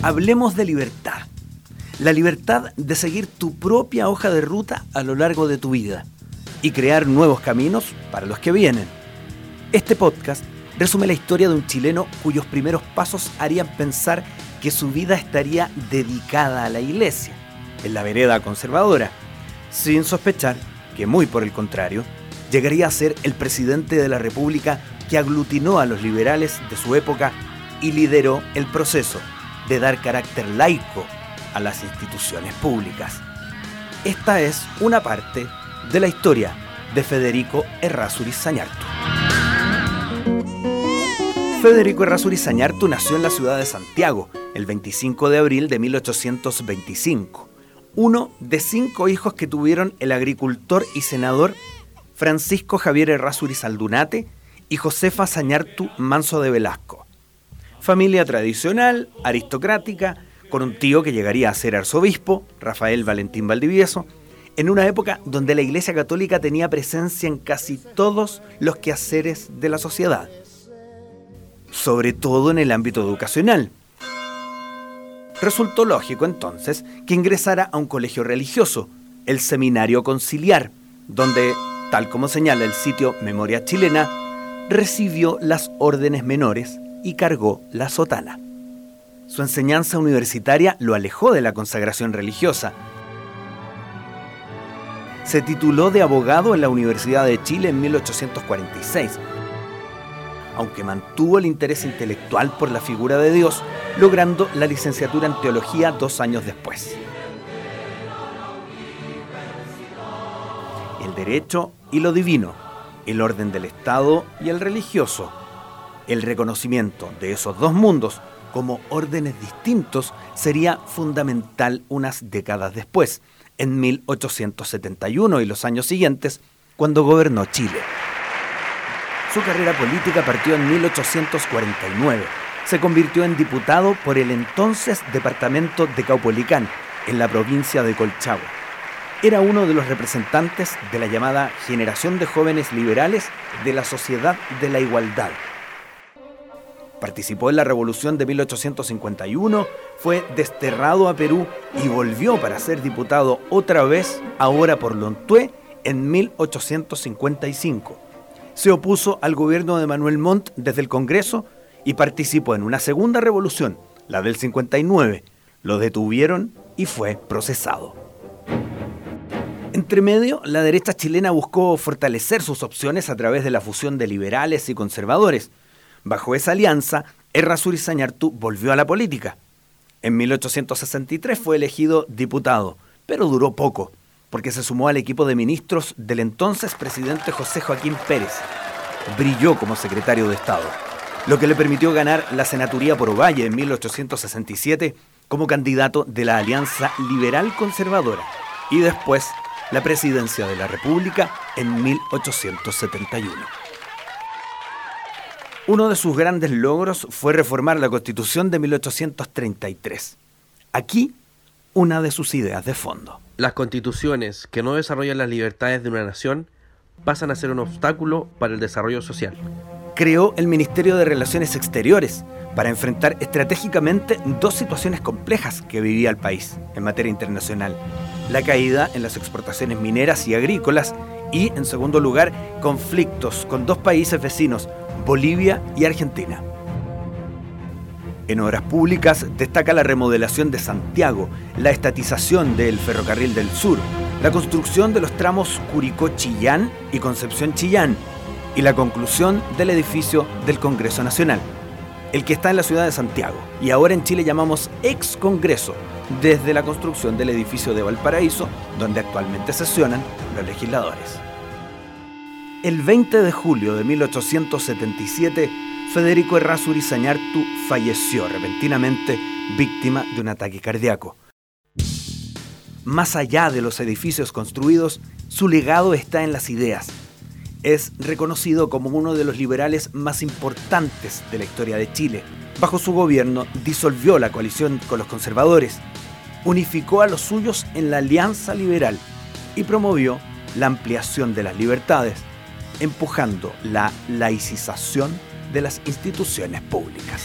Hablemos de libertad. La libertad de seguir tu propia hoja de ruta a lo largo de tu vida y crear nuevos caminos para los que vienen. Este podcast resume la historia de un chileno cuyos primeros pasos harían pensar que su vida estaría dedicada a la iglesia, en la vereda conservadora, sin sospechar que muy por el contrario, llegaría a ser el presidente de la República que aglutinó a los liberales de su época y lideró el proceso de dar carácter laico a las instituciones públicas. Esta es una parte de la historia de Federico Errázuriz Sañartu. Federico Errázuriz Sañartu nació en la ciudad de Santiago el 25 de abril de 1825, uno de cinco hijos que tuvieron el agricultor y senador Francisco Javier Errázuriz Aldunate y Josefa Sañartu Manso de Velasco. Familia tradicional, aristocrática, con un tío que llegaría a ser arzobispo, Rafael Valentín Valdivieso, en una época donde la Iglesia Católica tenía presencia en casi todos los quehaceres de la sociedad, sobre todo en el ámbito educacional. Resultó lógico entonces que ingresara a un colegio religioso, el Seminario Conciliar, donde, tal como señala el sitio Memoria Chilena, recibió las órdenes menores y cargó la sotana. Su enseñanza universitaria lo alejó de la consagración religiosa. Se tituló de abogado en la Universidad de Chile en 1846, aunque mantuvo el interés intelectual por la figura de Dios, logrando la licenciatura en teología dos años después. El derecho y lo divino, el orden del Estado y el religioso, el reconocimiento de esos dos mundos como órdenes distintos sería fundamental unas décadas después, en 1871 y los años siguientes, cuando gobernó Chile. Su carrera política partió en 1849. Se convirtió en diputado por el entonces departamento de Caupolicán, en la provincia de Colchagua. Era uno de los representantes de la llamada Generación de Jóvenes Liberales de la Sociedad de la Igualdad, Participó en la Revolución de 1851, fue desterrado a Perú y volvió para ser diputado otra vez, ahora por Lontué, en 1855. Se opuso al gobierno de Manuel Montt desde el Congreso y participó en una segunda revolución, la del 59. Lo detuvieron y fue procesado. Entre medio, la derecha chilena buscó fortalecer sus opciones a través de la fusión de liberales y conservadores Bajo esa alianza, Errázuriz Sañartu volvió a la política. En 1863 fue elegido diputado, pero duró poco, porque se sumó al equipo de ministros del entonces presidente José Joaquín Pérez. Brilló como secretario de Estado, lo que le permitió ganar la senaturía por Ovalle en 1867 como candidato de la Alianza Liberal Conservadora y después la presidencia de la República en 1871. Uno de sus grandes logros fue reformar la Constitución de 1833. Aquí, una de sus ideas de fondo. Las constituciones que no desarrollan las libertades de una nación pasan a ser un obstáculo para el desarrollo social. Creó el Ministerio de Relaciones Exteriores para enfrentar estratégicamente dos situaciones complejas que vivía el país en materia internacional. La caída en las exportaciones mineras y agrícolas y, en segundo lugar, conflictos con dos países vecinos, Bolivia y Argentina. En obras públicas destaca la remodelación de Santiago, la estatización del Ferrocarril del Sur, la construcción de los tramos Curicó-Chillán y Concepción-Chillán y la conclusión del edificio del Congreso Nacional, el que está en la ciudad de Santiago y ahora en Chile llamamos ex Congreso, desde la construcción del edificio de Valparaíso, donde actualmente sesionan los legisladores. El 20 de julio de 1877, Federico Errázuriz Sañartu falleció repentinamente víctima de un ataque cardíaco. Más allá de los edificios construidos, su legado está en las ideas. Es reconocido como uno de los liberales más importantes de la historia de Chile. Bajo su gobierno disolvió la coalición con los conservadores, unificó a los suyos en la Alianza Liberal y promovió la ampliación de las libertades empujando la laicización de las instituciones públicas.